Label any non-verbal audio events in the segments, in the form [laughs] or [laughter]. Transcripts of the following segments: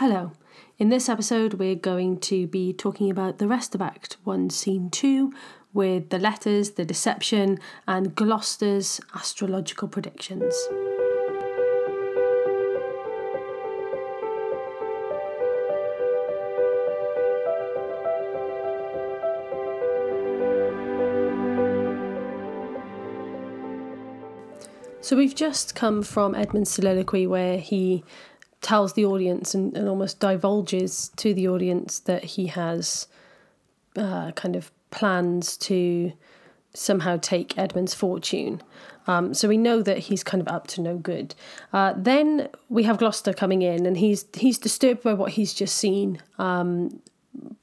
Hello. In this episode, we're going to be talking about the rest of Act 1, Scene 2, with the letters, the deception, and Gloucester's astrological predictions. So we've just come from Edmund's soliloquy where he tells the audience and, and almost divulges to the audience that he has uh, kind of plans to somehow take Edmund's fortune. Um, so we know that he's kind of up to no good. Uh, then we have Gloucester coming in, and he's he's disturbed by what he's just seen um,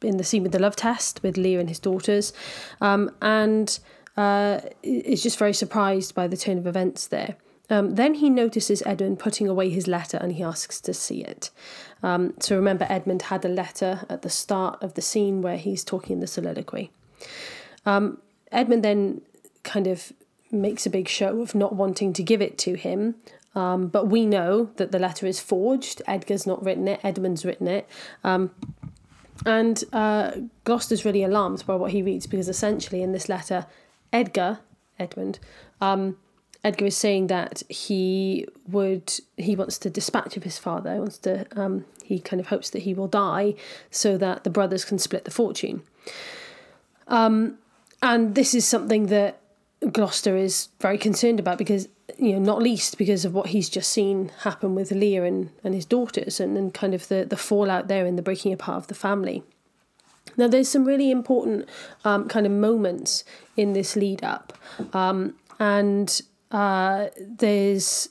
in the scene with the love test with Lear and his daughters, um, and uh, is just very surprised by the turn of events there. Um, then he notices Edmund putting away his letter and he asks to see it. Um, so remember, Edmund had a letter at the start of the scene where he's talking in the soliloquy. Um, Edmund then kind of makes a big show of not wanting to give it to him. Um, but we know that the letter is forged. Edgar's not written it, Edmund's written it. Um, and uh, Gloucester's really alarmed by what he reads because essentially in this letter, Edgar, Edmund, um, Edgar is saying that he would he wants to dispatch of his father. He wants to um, he kind of hopes that he will die so that the brothers can split the fortune. Um, and this is something that Gloucester is very concerned about because you know not least because of what he's just seen happen with Lear and, and his daughters and, and kind of the the fallout there and the breaking apart of the family. Now, there's some really important um, kind of moments in this lead up, um, and uh, there's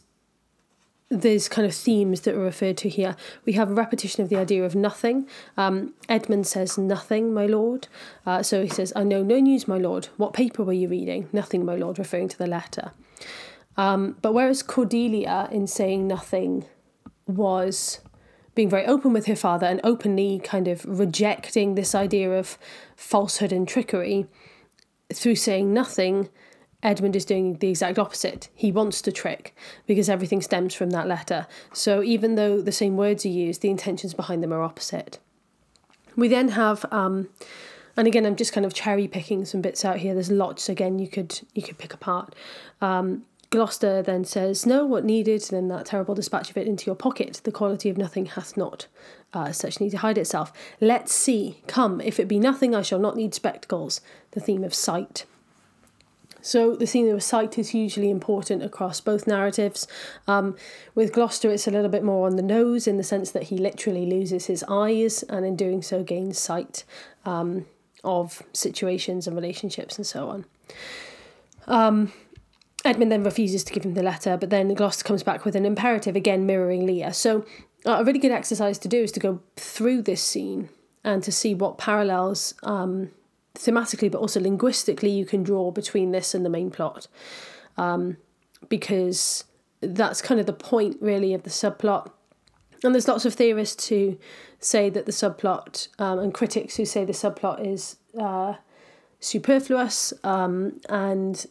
there's kind of themes that are referred to here. We have a repetition of the idea of nothing. Um, Edmund says, Nothing, my lord. Uh, so he says, I know no news, my lord. What paper were you reading? Nothing, my lord, referring to the letter. Um, but whereas Cordelia, in saying nothing, was being very open with her father and openly kind of rejecting this idea of falsehood and trickery, through saying nothing, Edmund is doing the exact opposite. He wants to trick because everything stems from that letter. So even though the same words are used, the intentions behind them are opposite. We then have, um, and again, I'm just kind of cherry picking some bits out here. There's lots again you could you could pick apart. Um, Gloucester then says, "No, what needed? Then that terrible dispatch of it into your pocket. The quality of nothing hath not uh, such need to hide itself. Let's see. Come, if it be nothing, I shall not need spectacles. The theme of sight." So the theme of sight is hugely important across both narratives. Um, with Gloucester, it's a little bit more on the nose in the sense that he literally loses his eyes and in doing so gains sight um, of situations and relationships and so on. Um, Edmund then refuses to give him the letter, but then Gloucester comes back with an imperative, again mirroring Lear. So uh, a really good exercise to do is to go through this scene and to see what parallels um, thematically but also linguistically you can draw between this and the main plot um, because that's kind of the point really of the subplot and there's lots of theorists who say that the subplot um, and critics who say the subplot is uh, superfluous um, and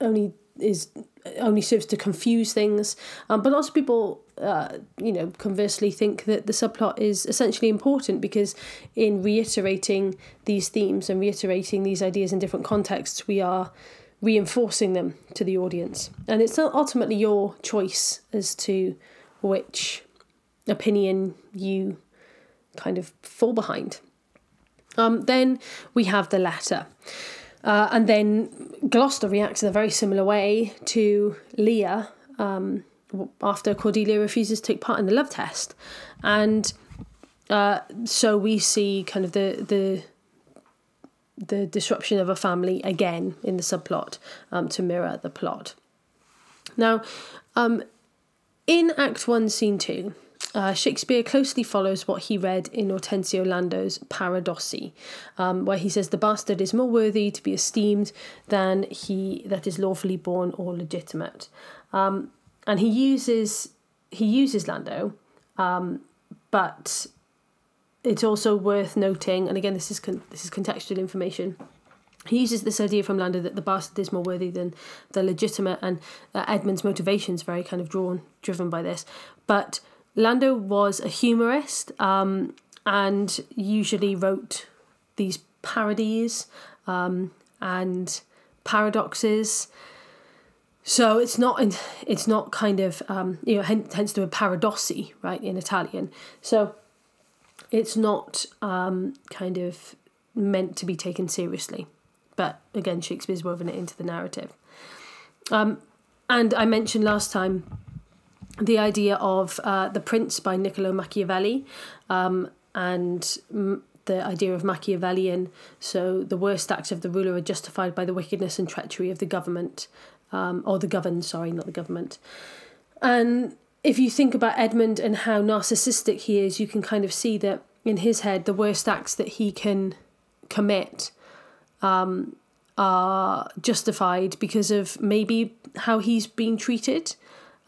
only is only serves to confuse things. Um, but lots of people, uh, you know, conversely think that the subplot is essentially important because in reiterating these themes and reiterating these ideas in different contexts, we are reinforcing them to the audience. And it's ultimately your choice as to which opinion you kind of fall behind. Um, then we have the letter. Uh, and then Gloucester reacts in a very similar way to Lear um, after Cordelia refuses to take part in the love test. And uh, so we see kind of the, the the disruption of a family again in the subplot um, to mirror the plot. Now, um, in Act 1, Scene 2, uh, Shakespeare closely follows what he read in Hortensio Lando's Paradossi, um, where he says the bastard is more worthy to be esteemed than he that is lawfully born or legitimate, um, and he uses he uses Lando, um, but it's also worth noting, and again this is con- this is contextual information. He uses this idea from Lando that the bastard is more worthy than the legitimate, and uh, Edmund's motivation is very kind of drawn driven by this, but Lando was a humorist um, and usually wrote these parodies um, and paradoxes. So it's not it's not kind of um, you know hence, hence the word paradossi right in Italian. So it's not um, kind of meant to be taken seriously, but again Shakespeare's woven it into the narrative. Um, and I mentioned last time the idea of uh, The Prince by Niccolo Machiavelli um, and m- the idea of Machiavellian. So the worst acts of the ruler are justified by the wickedness and treachery of the government, um, or the governed, sorry, not the government. And if you think about Edmund and how narcissistic he is, you can kind of see that in his head, the worst acts that he can commit um, are justified because of maybe how he's being treated.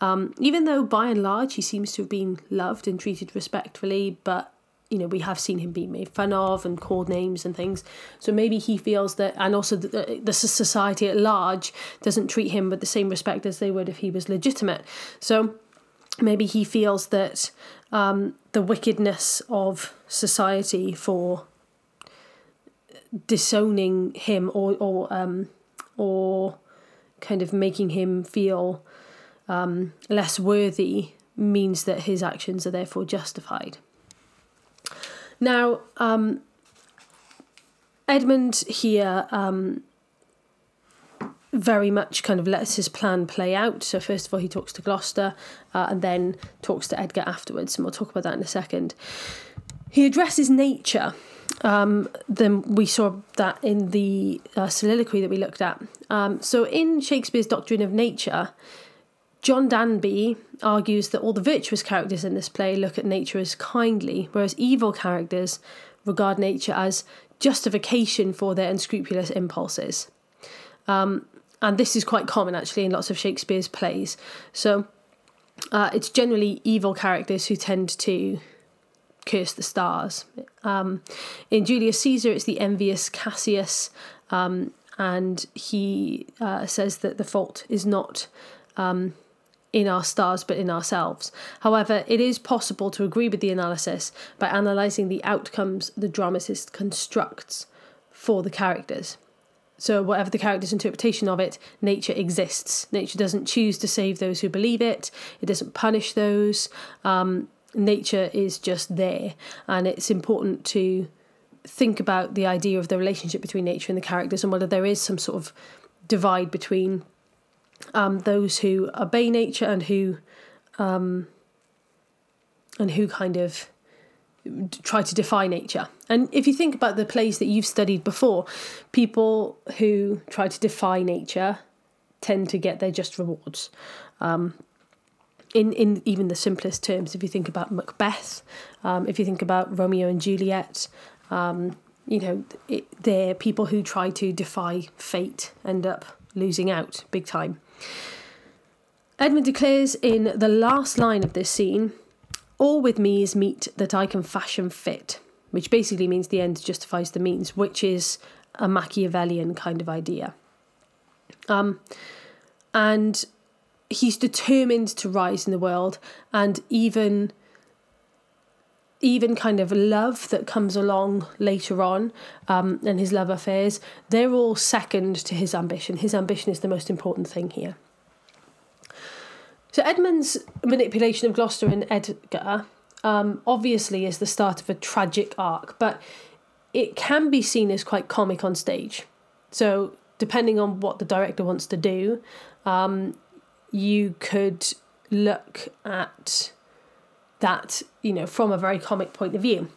Um, even though by and large he seems to have been loved and treated respectfully, but you know we have seen him be made fun of and called names and things. So maybe he feels that, and also the, the society at large doesn't treat him with the same respect as they would if he was legitimate. So maybe he feels that um, the wickedness of society for disowning him or or um, or kind of making him feel um, less worthy means that his actions are therefore justified. Now, um, Edmund here um, very much kind of lets his plan play out. So, first of all, he talks to Gloucester uh, and then talks to Edgar afterwards, and we'll talk about that in a second. He addresses nature. Um, then we saw that in the uh, soliloquy that we looked at. Um, so, in Shakespeare's Doctrine of Nature, John Danby argues that all the virtuous characters in this play look at nature as kindly, whereas evil characters regard nature as justification for their unscrupulous impulses. Um, and this is quite common actually in lots of Shakespeare's plays. So uh, it's generally evil characters who tend to curse the stars. Um, in Julius Caesar, it's the envious Cassius, um, and he uh, says that the fault is not um, in our stars but in ourselves. However, it is possible to agree with the analysis by analysing the outcomes the dramatist constructs for the characters. So, whatever the character's interpretation of it, nature exists. Nature doesn't choose to save those who believe it, it doesn't punish those. Um, nature is just there, and it's important to think about the idea of the relationship between nature and the characters and whether there is some sort of divide between um, those who obey nature and who um, and who kind of try to defy nature. And if you think about the plays that you've studied before, people who try to defy nature tend to get their just rewards. Um, in, in even the simplest terms, if you think about Macbeth, um, if you think about Romeo and Juliet, um, you know, it, they're people who try to defy fate, end up losing out big time. Edmund declares in the last line of this scene, All with me is meet that I can fashion fit, which basically means the end justifies the means, which is a Machiavellian kind of idea. Um, and he's determined to rise in the world, and even even kind of love that comes along later on um, and his love affairs, they're all second to his ambition. His ambition is the most important thing here. So Edmund's manipulation of Gloucester and Edgar um, obviously is the start of a tragic arc, but it can be seen as quite comic on stage. So depending on what the director wants to do, um, you could look at that, you know, from a very comic point of view.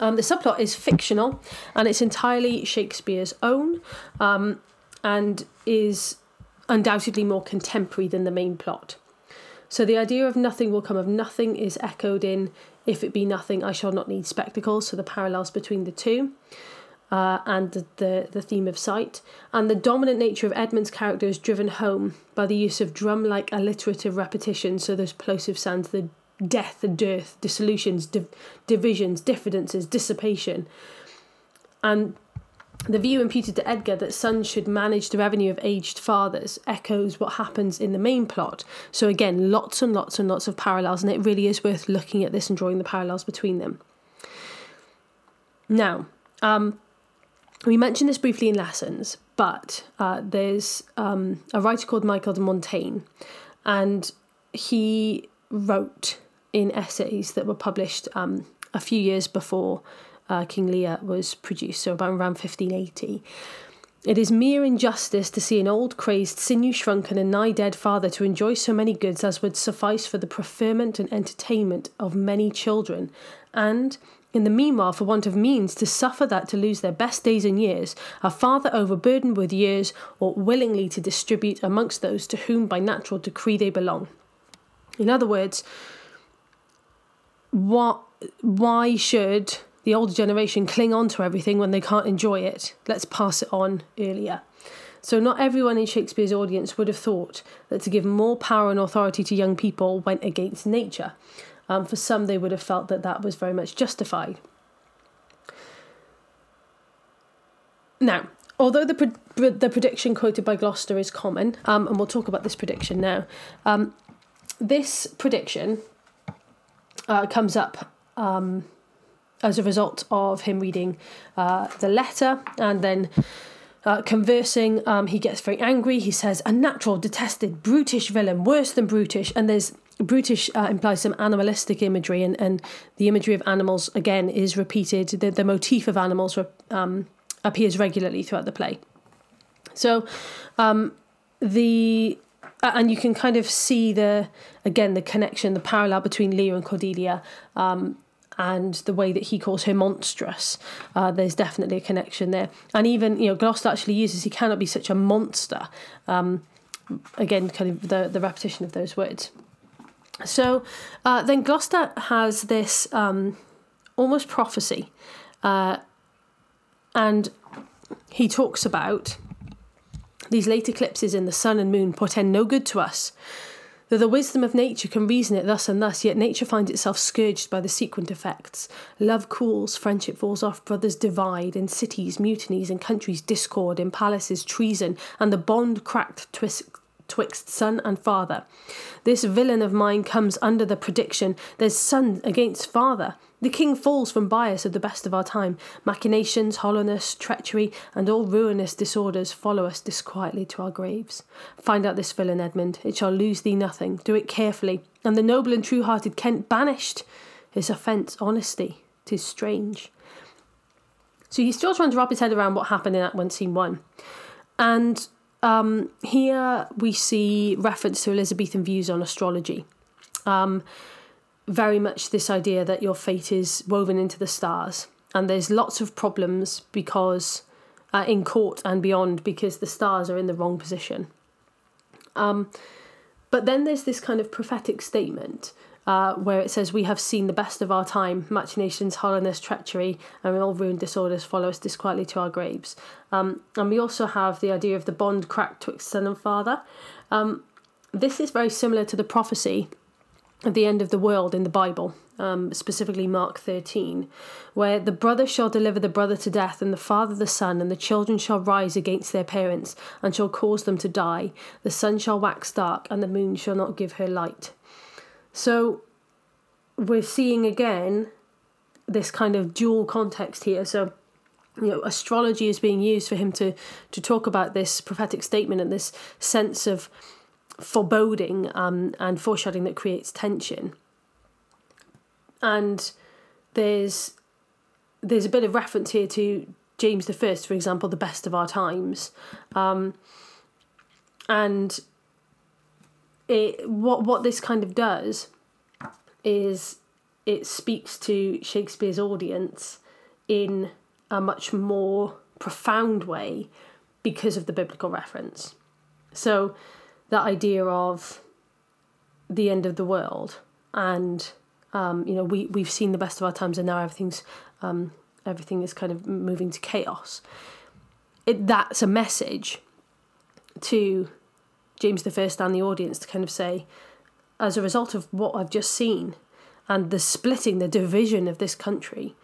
Um, the subplot is fictional and it's entirely Shakespeare's own um, and is undoubtedly more contemporary than the main plot. So the idea of nothing will come of nothing is echoed in If it be nothing, I shall not need spectacles, so the parallels between the two. Uh, and the, the, the theme of sight. And the dominant nature of Edmund's character is driven home by the use of drum like alliterative repetition, so those plosive sounds, the death, the dearth, dissolutions, div- divisions, diffidences, dissipation. And The view imputed to Edgar that sons should manage the revenue of aged fathers echoes what happens in the main plot. So, again, lots and lots and lots of parallels, and it really is worth looking at this and drawing the parallels between them. Now, um, we mentioned this briefly in lessons, but uh, there's um, a writer called Michael de Montaigne, and he wrote in essays that were published um, a few years before uh, King Lear was produced, so about around 1580. It is mere injustice to see an old, crazed, sinew shrunken, and nigh dead father to enjoy so many goods as would suffice for the preferment and entertainment of many children, and, in the meanwhile, for want of means, to suffer that to lose their best days and years, a father overburdened with years ought willingly to distribute amongst those to whom by natural decree they belong. In other words, what why should the older generation cling on to everything when they can't enjoy it? Let's pass it on earlier. So, not everyone in Shakespeare's audience would have thought that to give more power and authority to young people went against nature. Um, for some, they would have felt that that was very much justified. Now, although the pre- the prediction quoted by Gloucester is common, um, and we'll talk about this prediction now, um, this prediction uh, comes up um, as a result of him reading uh, the letter and then uh, conversing. Um, he gets very angry. He says, "A natural, detested, brutish villain, worse than brutish." And there's brutish uh, implies some animalistic imagery, and, and the imagery of animals again is repeated. The the motif of animals um, appears regularly throughout the play. So, um, the and you can kind of see the again the connection, the parallel between Lear and Cordelia. Um, and the way that he calls her monstrous, uh, there's definitely a connection there. And even you know, Gloucester actually uses he cannot be such a monster. Um, again, kind of the the repetition of those words. So uh, then Gloucester has this um, almost prophecy, uh, and he talks about these late eclipses in the sun and moon portend no good to us. Though the wisdom of nature can reason it thus and thus, yet nature finds itself scourged by the sequent effects. Love cools, friendship falls off, brothers divide, in cities mutinies, in countries discord, in palaces treason, and the bond cracked twist, twixt son and father. This villain of mine comes under the prediction there's son against father. The king falls from bias of the best of our time. Machinations, hollowness, treachery, and all ruinous disorders follow us disquietly to our graves. Find out this villain, Edmund. It shall lose thee nothing. Do it carefully. And the noble and true hearted Kent banished. His offence, honesty. Tis strange. So he's still trying to wrap his head around what happened in Act 1, Scene 1. And um, here we see reference to Elizabethan views on astrology. Um, very much this idea that your fate is woven into the stars. And there's lots of problems because uh, in court and beyond because the stars are in the wrong position. Um, but then there's this kind of prophetic statement uh, where it says, We have seen the best of our time, machinations, hollowness, treachery, and all ruined disorders follow us disquietly to our graves. Um, and we also have the idea of the bond cracked twixt son and father. Um, this is very similar to the prophecy at the end of the world in the Bible, um, specifically Mark 13, where the brother shall deliver the brother to death, and the father the son, and the children shall rise against their parents, and shall cause them to die. The sun shall wax dark, and the moon shall not give her light. So we're seeing again this kind of dual context here. So you know, astrology is being used for him to to talk about this prophetic statement and this sense of foreboding um, and foreshadowing that creates tension. And there's there's a bit of reference here to James the First, for example, the best of our times, um, and it what what this kind of does is it speaks to Shakespeare's audience in a much more profound way because of the biblical reference. So that idea of the end of the world and um, you know we we've seen the best of our times and now everything's um, everything is kind of moving to chaos it, that's a message to James the First and the audience to kind of say as a result of what I've just seen and the splitting the division of this country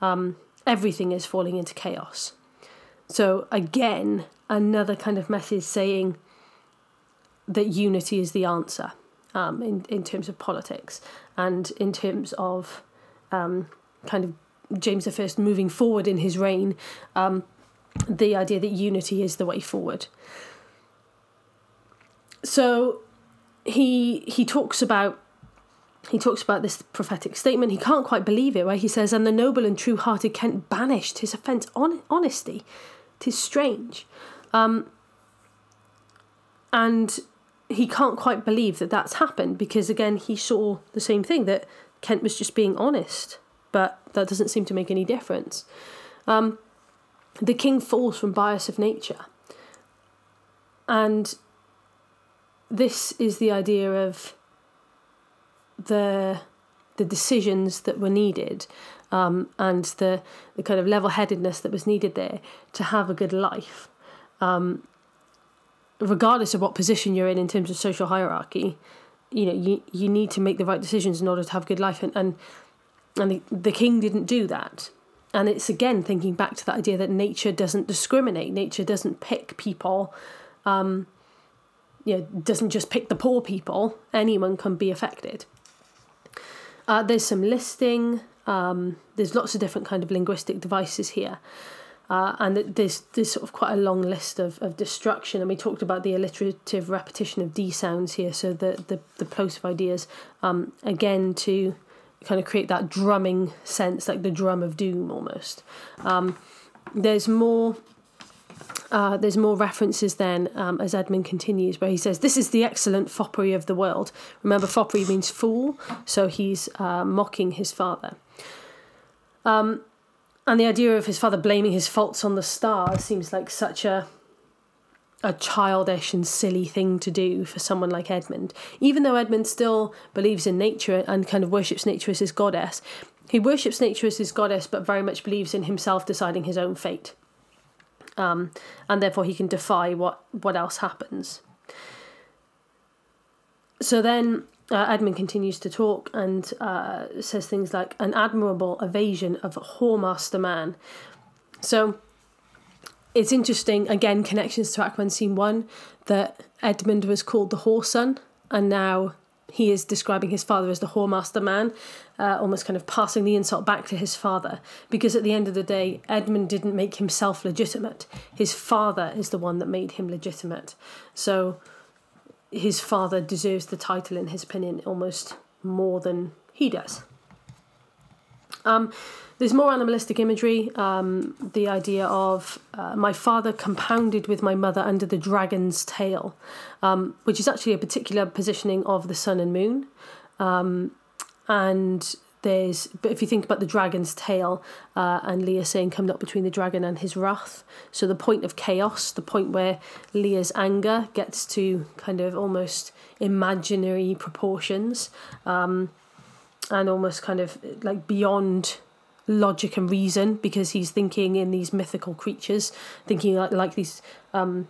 um, everything is falling into chaos so again, another kind of message saying that unity is the answer um, in in terms of politics and in terms of um, kind of James I moving forward in his reign. Um, the idea that unity is the way forward. So he he talks about he talks about this prophetic statement. He can't quite believe it, where he says, "And the noble and true-hearted Kent banished his offence on honesty." Tis strange, um, and he can't quite believe that that's happened because again he saw the same thing that Kent was just being honest, but that doesn't seem to make any difference. Um, the king falls from bias of nature, and this is the idea of the the decisions that were needed um, and the the kind of level headedness that was needed there to have a good life. Um, regardless of what position you're in in terms of social hierarchy, you know you you need to make the right decisions in order to have a good life, and and and the, the king didn't do that. And it's again thinking back to that idea that nature doesn't discriminate, nature doesn't pick people. Um, you know, doesn't just pick the poor people. Anyone can be affected. Uh, there's some listing. Um, there's lots of different kind of linguistic devices here. Uh, and there's there's sort of quite a long list of, of destruction, and we talked about the alliterative repetition of d sounds here, so the the, the plosive ideas um, again to kind of create that drumming sense, like the drum of doom almost. Um, there's more uh, there's more references then um, as Edmund continues, where he says, This is the excellent foppery of the world. Remember, foppery means fool, so he's uh, mocking his father. Um, and the idea of his father blaming his faults on the stars seems like such a a childish and silly thing to do for someone like Edmund. Even though Edmund still believes in nature and kind of worships nature as his goddess, he worships nature as his goddess, but very much believes in himself deciding his own fate um, and therefore he can defy what what else happens. So then uh, Edmund continues to talk and uh, says things like an admirable evasion of whoremaster man. So it's interesting again connections to Act One scene one that Edmund was called the whoreson and now he is describing his father as the whoremaster man, uh, almost kind of passing the insult back to his father. Because at the end of the day, Edmund didn't make himself legitimate. His father is the one that made him legitimate. So his father deserves the title, in his opinion, almost more than he does. Um, there's more animalistic imagery. Um, the idea of uh, my father compounded with my mother under the dragon's tail, um, which is actually a particular positioning of the sun and moon. Um, and there's, but if you think about the dragon's tail uh, and Lear saying, come not between the dragon and his wrath. So the point of chaos, the point where Lear's anger gets to kind of almost imaginary proportions um, and almost kind of like beyond logic and reason because he's thinking in these mythical creatures, thinking like, like these um,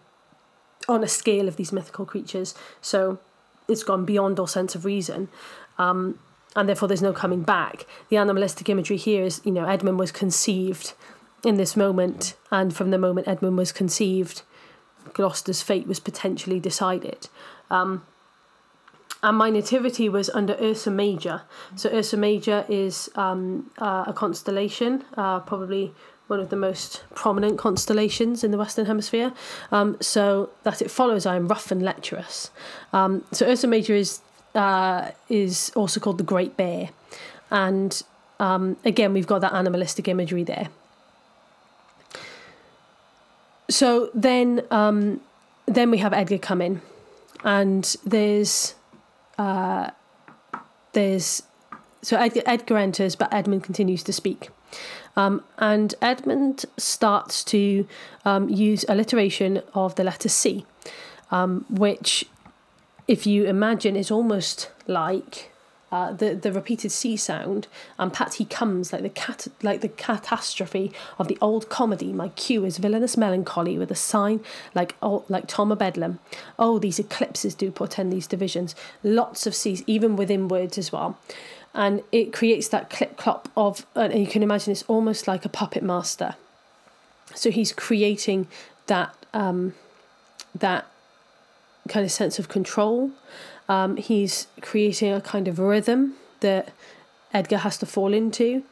on a scale of these mythical creatures. So it's gone beyond all sense of reason. Um, and therefore there's no coming back. The animalistic imagery here is, you know, Edmund was conceived in this moment, and from the moment Edmund was conceived, Gloucester's fate was potentially decided. Um, and my nativity was under Ursa Major. So Ursa Major is um, uh, a constellation, uh, probably one of the most prominent constellations in the Western Hemisphere. Um, so that it follows, I am rough and lecherous. Um, so Ursa Major is uh, is also called the Great Bear, and um, again we've got that animalistic imagery there. So then, um, then we have Edgar come in, and there's uh, there's so Edgar, Edgar, enters, but Edmund continues to speak. Um, and Edmund starts to um, use alliteration of the letter C, um, which, if you imagine, it's almost like uh, the the repeated C sound, and Pat he comes like the cat like the catastrophe of the old comedy. My cue is villainous melancholy with a sign like oh, like Tom of Bedlam. Oh, these eclipses do portend these divisions. Lots of C's, even within words as well, and it creates that clip clop of. And you can imagine it's almost like a puppet master So he's creating that um, that kind of sense of control. Um, he's creating a kind of rhythm that Edgar has to fall into.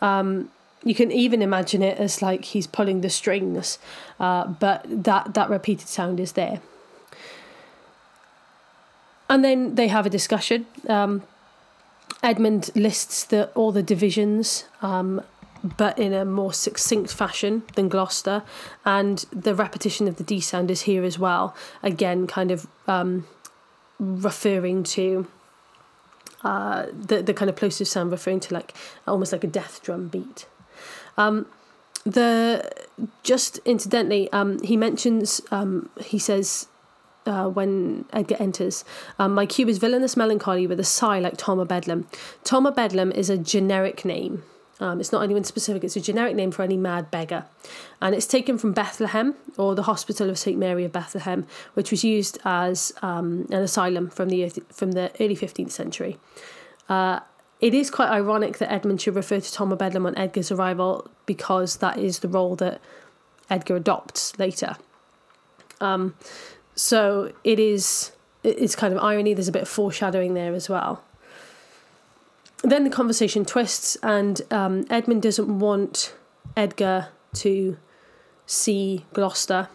Um, you can even imagine it as like he's pulling the strings, uh, but that that repeated sound is there. And then they have a discussion. Um, Edmund lists the all the divisions, um, but in a more succinct fashion than Gloucester, and the repetition of the D sound is here as well. Again, kind of um, referring to uh, the the kind of plosive sound, referring to like almost like a death drum beat. Um, the just incidentally, um, he mentions um, he says uh, when Edgar enters. Um, my cube is villainous melancholy with a sigh like Tom of Bedlam. Tom of Bedlam is a generic name. Um, it's not anyone specific, it's a generic name for any mad beggar. And it's taken from Bethlehem, or the Hospital of St. Mary of Bethlehem, which was used as um, an asylum from the, from the early 15th century. Uh, it is quite ironic that Edmund should refer to Tom of Bedlam on Edgar's arrival because that is the role that Edgar adopts later. Um, so it is it's kind of irony. There's a bit of foreshadowing there as well. Then the conversation twists, and um, Edmund doesn't want Edgar to see Gloucester.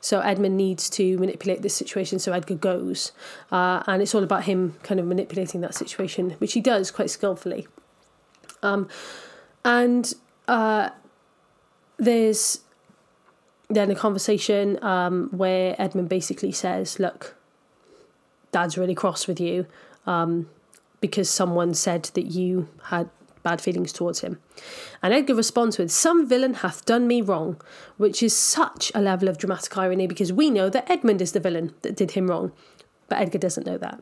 So Edmund needs to manipulate this situation so Edgar goes. Uh, and it's all about him kind of manipulating that situation, which he does quite skillfully. Um, and uh, there's then a conversation um, where Edmund basically says, Look, dad's really cross with you um, because someone said that you had bad feelings towards him. And Edgar responds with, Some villain hath done me wrong, which is such a level of dramatic irony because we know that Edmund is the villain that did him wrong, but Edgar doesn't know that.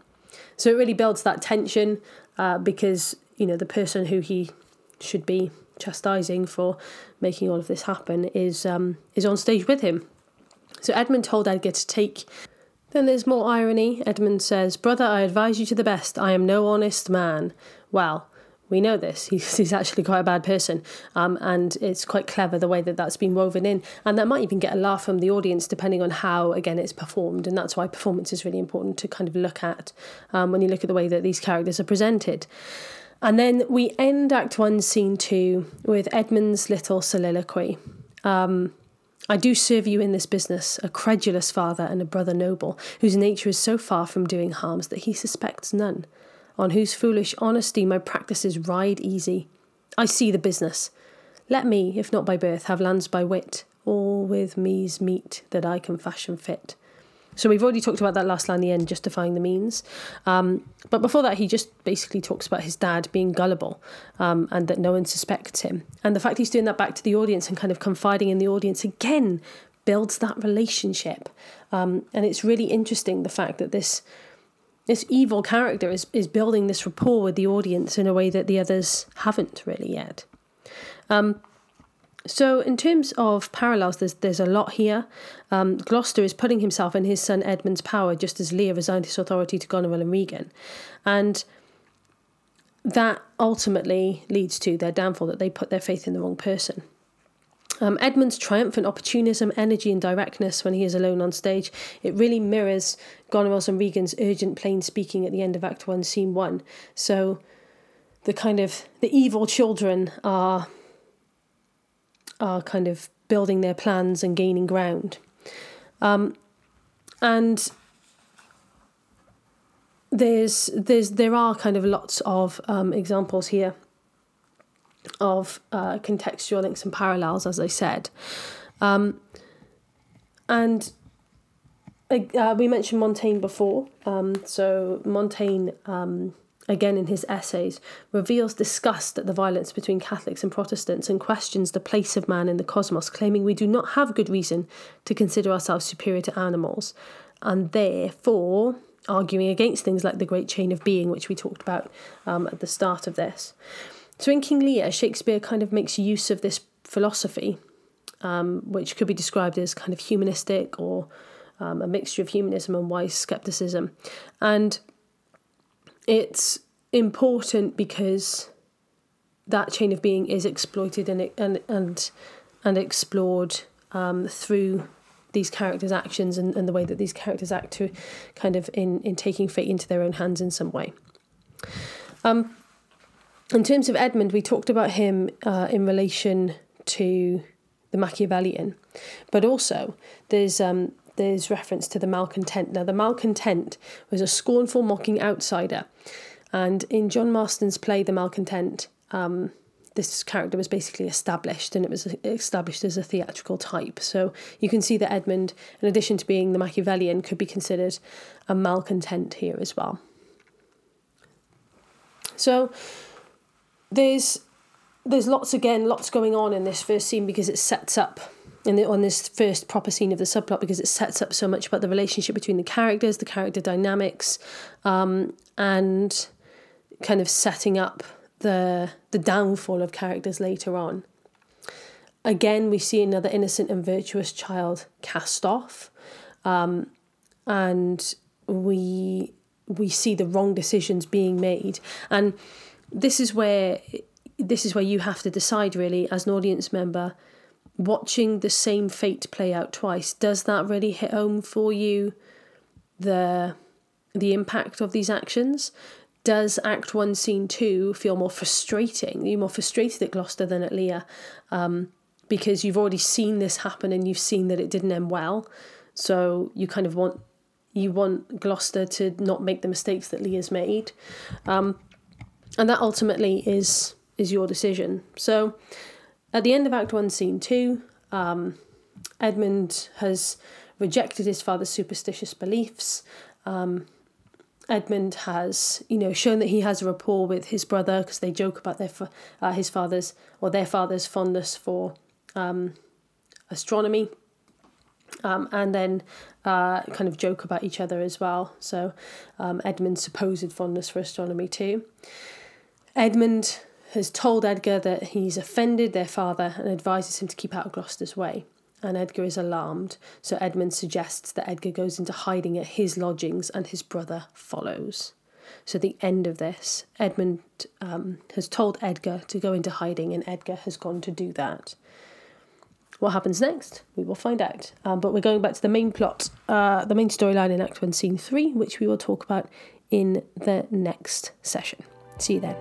So it really builds that tension uh, because, you know, the person who he should be chastising for making all of this happen is um, is on stage with him. So Edmund told Edgar to take. Then there's more irony. Edmund says, Brother, I advise you to the best. I am no honest man. Well, we know this. [laughs] He's, he's actually quite a bad person. Um, and it's quite clever the way that that's been woven in. And that might even get a laugh from the audience depending on how, again, it's performed. And that's why performance is really important to kind of look at um, when you look at the way that these characters are presented. And then we end Act One, Scene Two with Edmund's little soliloquy. Um, I do serve you in this business, a credulous father and a brother noble, whose nature is so far from doing harms that he suspects none, on whose foolish honesty my practices ride easy. I see the business. Let me, if not by birth, have lands by wit, all with me's meet that I can fashion fit. So we've already talked about that last line, the end, justifying the means. Um, but before that, he just basically talks about his dad being gullible um, and that no one suspects him. And the fact he's doing that back to the audience and kind of confiding in the audience again builds that relationship. Um, and it's really interesting the fact that this this evil character is, is building this rapport with the audience in a way that the others haven't really yet. Um, so, in terms of parallels, there's there's a lot here. Um, Gloucester is putting himself in his son Edmund's power, just as Lear resigned his authority to Goneril and Regan, and that ultimately leads to their downfall. That they put their faith in the wrong person. Um, Edmund's triumphant opportunism, energy, and directness when he is alone on stage, it really mirrors Goneril's and Regan's urgent, plain speaking at the end of Act One, Scene One. So, the kind of the evil children are are kind of building their plans and gaining ground. Um, and there's there's there are kind of lots of um, examples here of uh, contextual links and parallels, as I said, um, and uh, we mentioned Montaigne before. Um, so Montaigne um, again in his essays, reveals disgust at the violence between Catholics and Protestants and questions the place of man in the cosmos, claiming we do not have good reason to consider ourselves superior to animals, and therefore arguing against things like the great chain of being, which we talked about um, at the start of this. So in King Lear, Shakespeare kind of makes use of this philosophy, um, which could be described as kind of humanistic or um, a mixture of humanism and wise skepticism. And it's important because that chain of being is exploited and and and and explored um, through these characters' actions and, and the way that these characters act to kind of in, in taking fate into their own hands in some way. Um, in terms of Edmund, we talked about him uh, in relation to the Machiavellian, but also there's um, there's reference to the malcontent. Now, the malcontent was a scornful, mocking outsider, and in John Marston's play, The Malcontent, um, this character was basically established and it was established as a theatrical type. So you can see that Edmund, in addition to being the Machiavellian, could be considered a malcontent here as well. So there's there's lots again, lots going on in this first scene because it sets up in the, on this first proper scene of the subplot because it sets up so much about the relationship between the characters, the character dynamics, um, and kind of setting up the the downfall of characters later on. Again, we see another innocent and virtuous child cast off, um, and we we see the wrong decisions being made, and this is where this is where you have to decide really as an audience member watching the same fate play out twice does that really hit home for you the the impact of these actions? Does act 1 scene 2 feel more frustrating? You're more frustrated at gloucester than at Lear um, because you've already seen this happen and you've seen that it didn't end well. So you kind of want you want gloucester to not make the mistakes that Lear's made. Um, and that ultimately is is your decision. So at the end of Act One, Scene Two, um, Edmund has rejected his father's superstitious beliefs. Um, Edmund has, you know, shown that he has a rapport with his brother because they joke about their uh, his father's or their father's fondness for um, astronomy, um, and then uh, kind of joke about each other as well. So um, Edmund's supposed fondness for astronomy too. Edmund has told Edgar that he's offended their father and advises him to keep out of Gloucester's way. And Edgar is alarmed, so Edmund suggests that Edgar goes into hiding at his lodgings and his brother follows. So, the end of this, Edmund um, has told Edgar to go into hiding, and Edgar has gone to do that. What happens next? We will find out. Um, but we're going back to the main plot, uh, the main storyline in Act 1, Scene 3, which we will talk about in the next session. See you then.